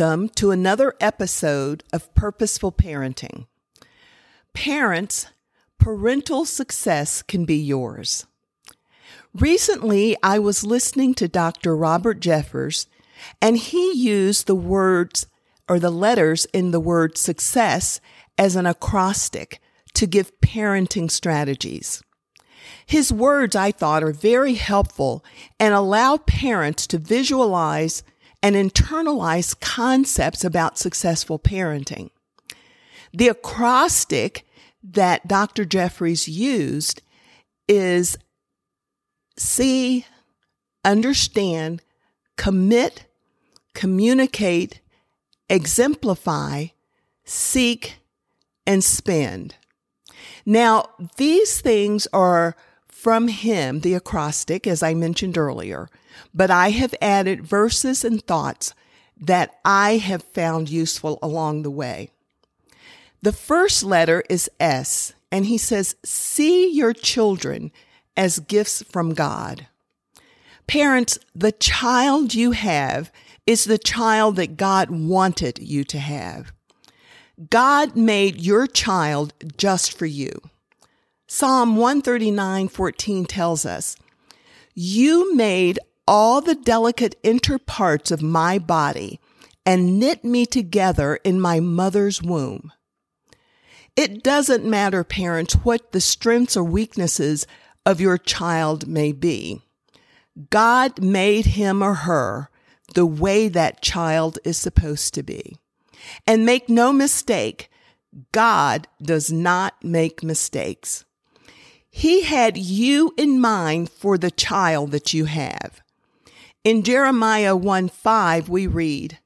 Welcome to another episode of Purposeful Parenting. Parents, parental success can be yours. Recently, I was listening to Dr. Robert Jeffress, and he used the words or the letters in the word success as an acrostic to give parenting strategies. His words, I thought, are very helpful and allow parents to visualize and internalize concepts about successful parenting. The acrostic that Dr. Jeffress used is see, understand, commit, communicate, exemplify, seek, and spend. Now, these things are from him, the acrostic, as I mentioned earlier, but I have added verses and thoughts that I have found useful along the way. The first letter is S, and he says, See your children as gifts from God. Parents, the child you have is the child that God wanted you to have. God made your child just for you. Psalm 139:14 tells us, "You made all the delicate inter parts of my body and knit me together in my mother's womb." It doesn't matter, parents, what the strengths or weaknesses of your child may be. God made him or her the way that child is supposed to be. And make no mistake, God does not make mistakes. He had you in mind for the child that you have. In Jeremiah 1 5, we read,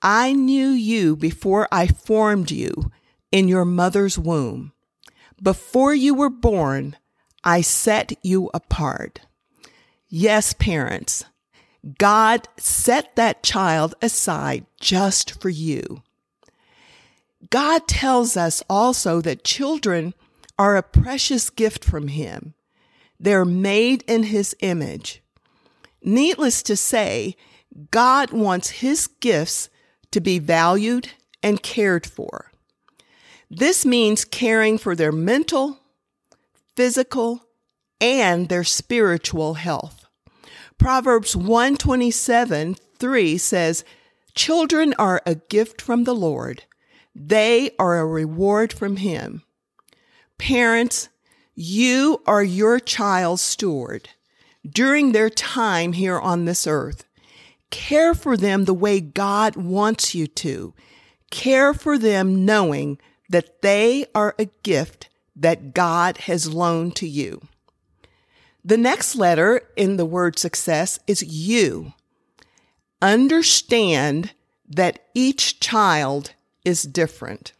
I knew you before I formed you in your mother's womb. Before you were born, I set you apart. Yes, parents, God set that child aside just for you. God tells us also that children are a precious gift from Him. They're made in His image. Needless to say, God wants His gifts to be valued and cared for. This means caring for their mental, physical, and their spiritual health. Proverbs 127 3 says, Children are a gift from the Lord. They are a reward from Him. Parents, you are your child's steward during their time here on this earth. Care for them the way God wants you to. Care for them knowing that they are a gift that God has loaned to you. The next letter in the word success is you. Understand that each child is different.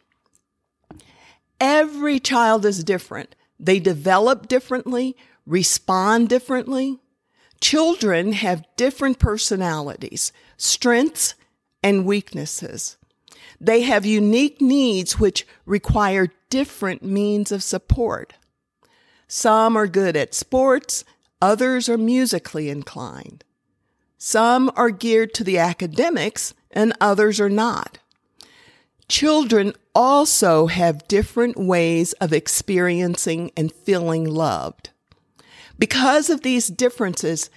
Every child is different. They develop differently, respond differently. Children have different personalities, strengths, and weaknesses. They have unique needs which require different means of support. Some are good at sports, others are musically inclined. Some are geared to the academics and others are not. Children also have different ways of experiencing and feeling loved. Because of these differences,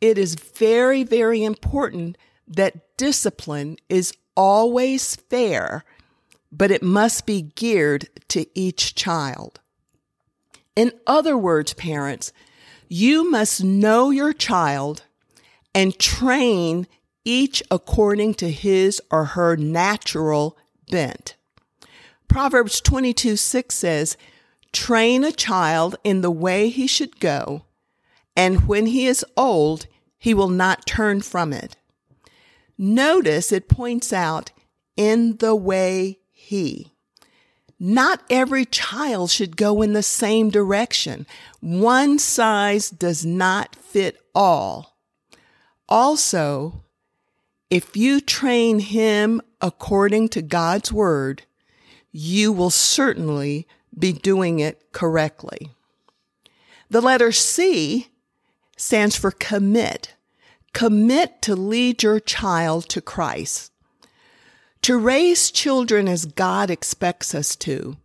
it is very, very important that discipline is always fair, but it must be geared to each child. In other words, parents, you must know your child and train each according to his or her natural bent. Proverbs 22 6 says, Train a child in the way he should go, and when he is old, he will not turn from it. Notice it points out in the way he. Not every child should go in the same direction. One size does not fit all. Also, if you train him according to God's word, you will certainly be doing it correctly. The letter C stands for commit. Commit to lead your child to Christ. To raise children as God expects us to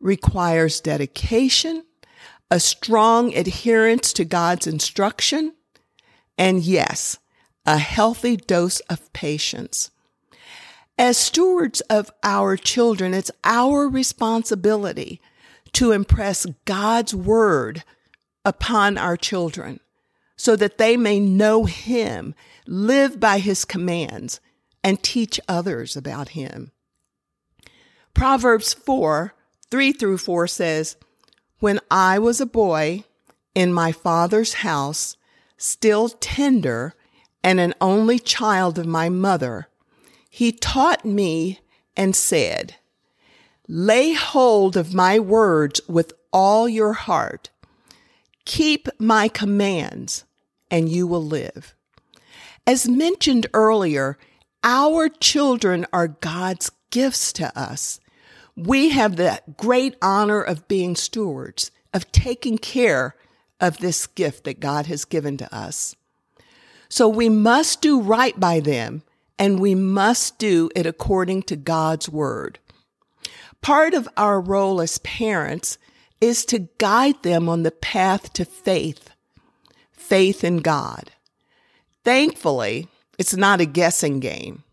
requires dedication, a strong adherence to God's instruction, and yes, a healthy dose of patience. As stewards of our children, it's our responsibility to impress God's word upon our children so that they may know Him, live by His commands, and teach others about him. Proverbs 4 3 through 4 says, When I was a boy in my father's house, still tender and an only child of my mother, he taught me and said, Lay hold of my words with all your heart. Keep my commands, and you will live. As mentioned earlier, our children are God's gifts to us. We have the great honor of being stewards, of taking care of this gift that God has given to us. So we must do right by them and we must do it according to God's word. Part of our role as parents is to guide them on the path to faith, faith in God. Thankfully, it's not a guessing game.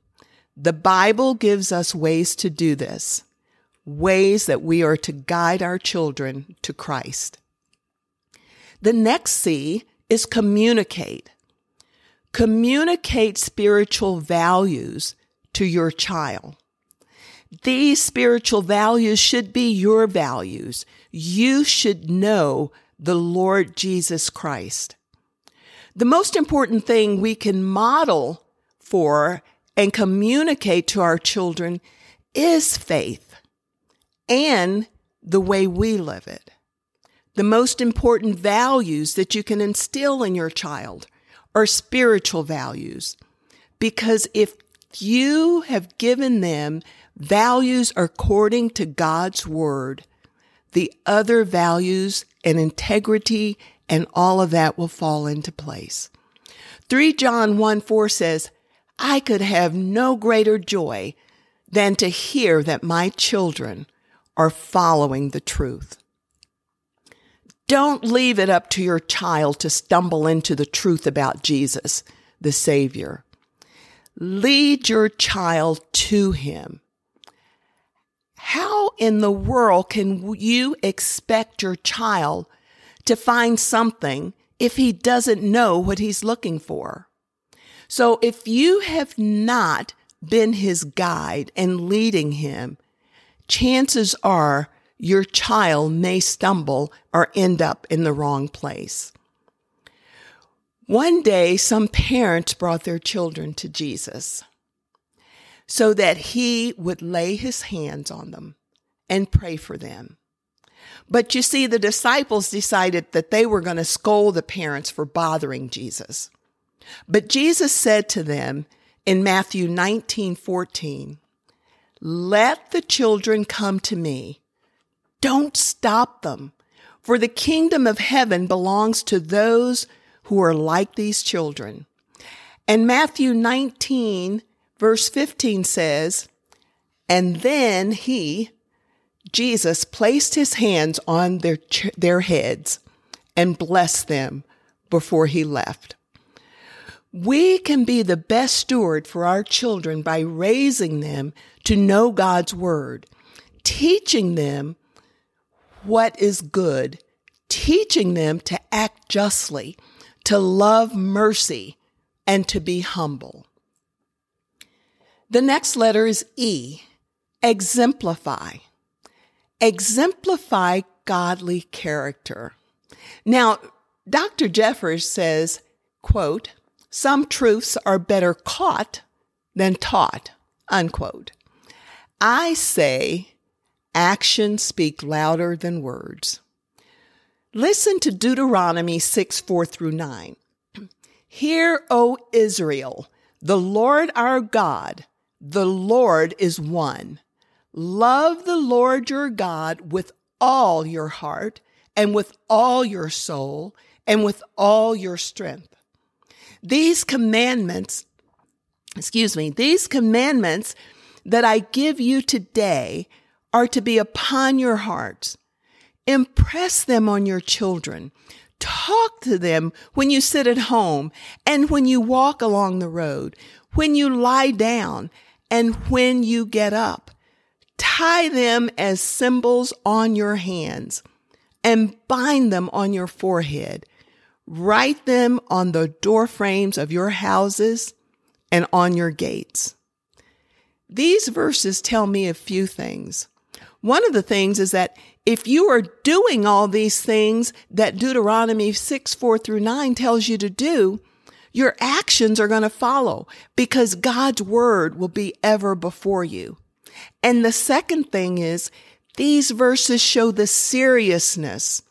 The Bible gives us ways to do this, ways that we are to guide our children to Christ. The next C is communicate. Communicate spiritual values to your child. These spiritual values should be your values. You should know the Lord Jesus Christ. The most important thing we can model for and communicate to our children is faith and the way we live it. The most important values that you can instill in your child are spiritual values. Because if you have given them values according to God's word, the other values and integrity and all of that will fall into place. 3 John 1 4 says, I could have no greater joy than to hear that my children are following the truth. Don't leave it up to your child to stumble into the truth about Jesus, the Savior. Lead your child to Him. How in the world can you expect your child to find something if he doesn't know what he's looking for. So if you have not been his guide and leading him, chances are your child may stumble or end up in the wrong place. One day, some parents brought their children to Jesus so that he would lay his hands on them and pray for them. But you see, the disciples decided that they were going to scold the parents for bothering Jesus. But Jesus said to them in Matthew 19, 14, let the children come to me. Don't stop them, for the kingdom of heaven belongs to those who are like these children. And Matthew 19, verse 15 says, And then he, Jesus placed his hands on their, their heads and blessed them before he left. We can be the best steward for our children by raising them to know God's word, teaching them what is good, teaching them to act justly, to love mercy, and to be humble. The next letter is E, exemplify exemplify godly character. Now, Dr. Jeffress says, quote, Some truths are better caught than taught. Unquote. I say actions speak louder than words. Listen to Deuteronomy 6 4 through 9. Hear, O Israel, the Lord our God, the Lord is one. Love the Lord your God with all your heart and with all your soul and with all your strength. These commandments, excuse me, these commandments that I give you today are to be upon your hearts. Impress them on your children. Talk to them when you sit at home and when you walk along the road, when you lie down and when you get up. Tie them as symbols on your hands and bind them on your forehead. Write them on the door frames of your houses and on your gates. These verses tell me a few things. One of the things is that if you are doing all these things that Deuteronomy 6, 4 through 9 tells you to do, your actions are going to follow because God's word will be ever before you. And the second thing is these verses show the seriousness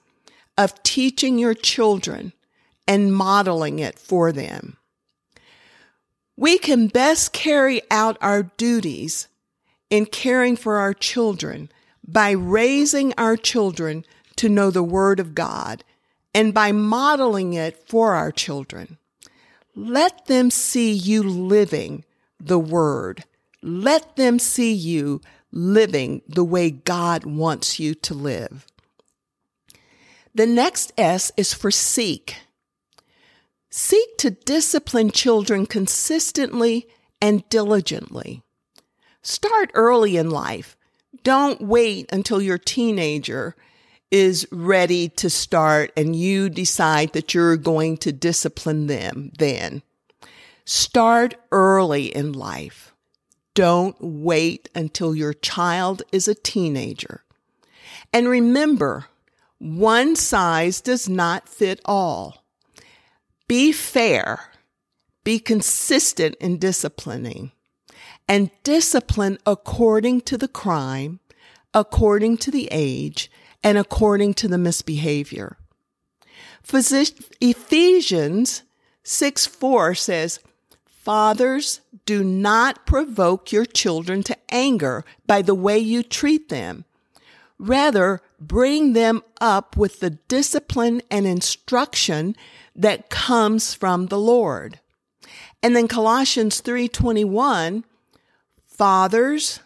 of teaching your children and modeling it for them. We can best carry out our duties in caring for our children by raising our children to know the Word of God and by modeling it for our children. Let them see you living the Word. Let them see you living the way God wants you to live. The next S is for seek. Seek to discipline children consistently and diligently. Start early in life don't wait until your teenager is ready to start and you decide that you're going to discipline them then. Start early in life. Don't wait until your child is a teenager. And remember, one size does not fit all. Be fair. Be consistent in disciplining and discipline according to the crime, according to the age, and according to the misbehavior. Ephesians 6 4 says, Fathers, do not provoke your children to anger by the way you treat them. Rather, bring them up with the discipline and instruction that comes from the Lord. And then Colossians 3:21 Fathers,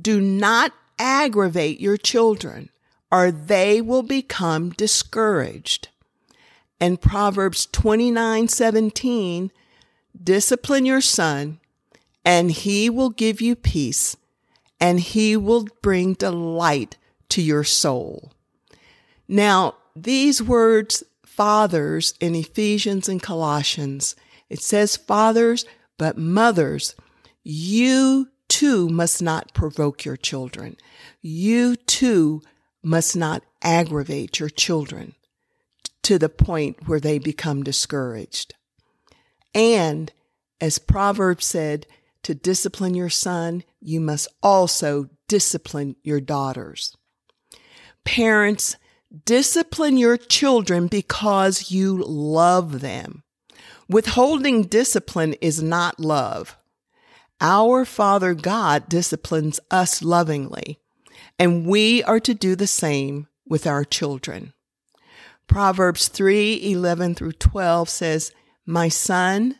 do not aggravate your children, or they will become discouraged. And Proverbs 29 17, discipline your son, and he will give you peace, and he will bring delight to your soul. Now, these words, fathers, in Ephesians and Colossians, it says fathers, but mothers, you too must not provoke your children. You too must not aggravate your children to the point where they become discouraged. And as Proverbs said, to discipline your son, you must also discipline your daughters. Parents, discipline your children because you love them. Withholding discipline is not love. Our Father God disciplines us lovingly, and we are to do the same with our children. Proverbs 3 11 through 12 says, My son,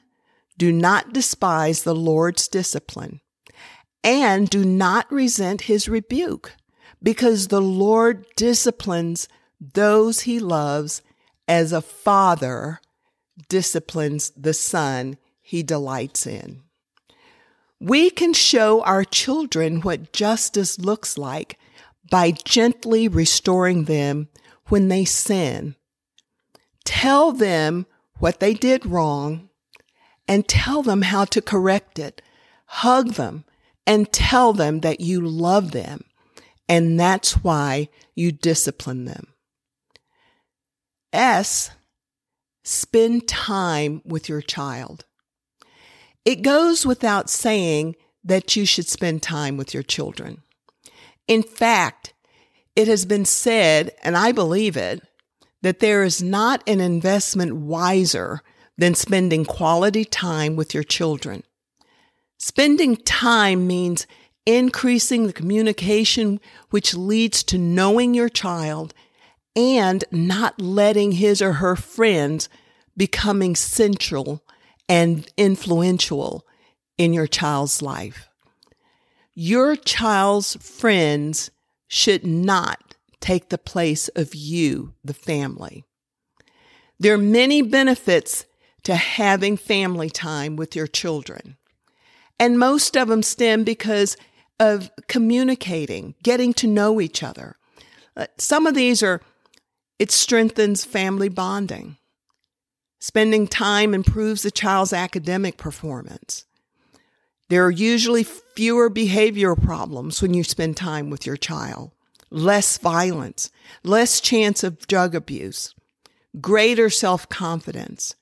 do not despise the Lord's discipline, and do not resent his rebuke, because the Lord disciplines those he loves as a father disciplines the son he delights in. We can show our children what justice looks like by gently restoring them when they sin. Tell them what they did wrong and tell them how to correct it. Hug them and tell them that you love them. And that's why you discipline them. S, spend time with your child. It goes without saying that you should spend time with your children. In fact, it has been said, and I believe it, that there is not an investment wiser than spending quality time with your children. Spending time means increasing the communication which leads to knowing your child and not letting his or her friends becoming central and influential in your child's life. Your child's friends should not take the place of you, the family. There are many benefits to having family time with your children. And most of them stem because of communicating, getting to know each other. Uh, some of these are, it strengthens family bonding. Spending time improves the child's academic performance. There are usually fewer behavioral problems when you spend time with your child, less violence, less chance of drug abuse, greater self confidence,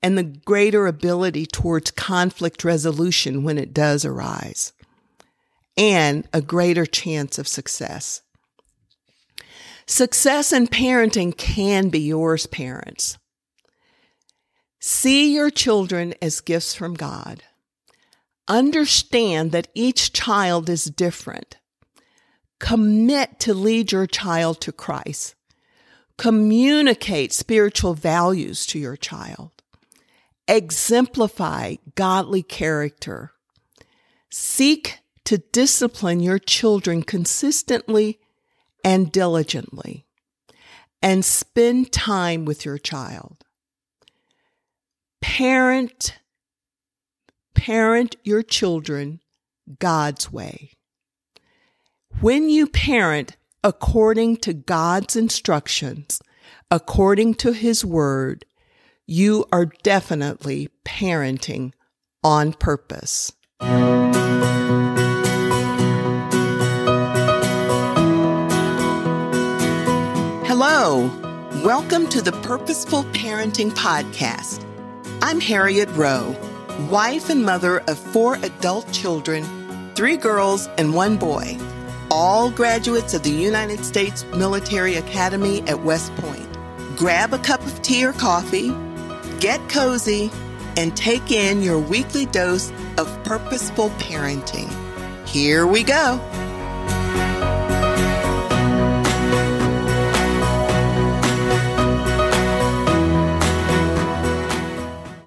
and the greater ability towards conflict resolution when it does arise, and a greater chance of success. Success in parenting can be yours, parents. See your children as gifts from God. Understand that each child is different. Commit to lead your child to Christ. Communicate spiritual values to your child. Exemplify godly character. Seek to discipline your children consistently and diligently. And spend time with your child parent parent your children God's way. When you parent according to God's instructions, according to his word, you are definitely parenting on purpose. Hello. Welcome to the Purposeful Parenting Podcast. I'm Harriet Rowe, wife and mother of four adult children, three girls and one boy, all graduates of the United States Military Academy at West Point. Grab a cup of tea or coffee, get cozy, and take in your weekly dose of purposeful parenting. Here we go.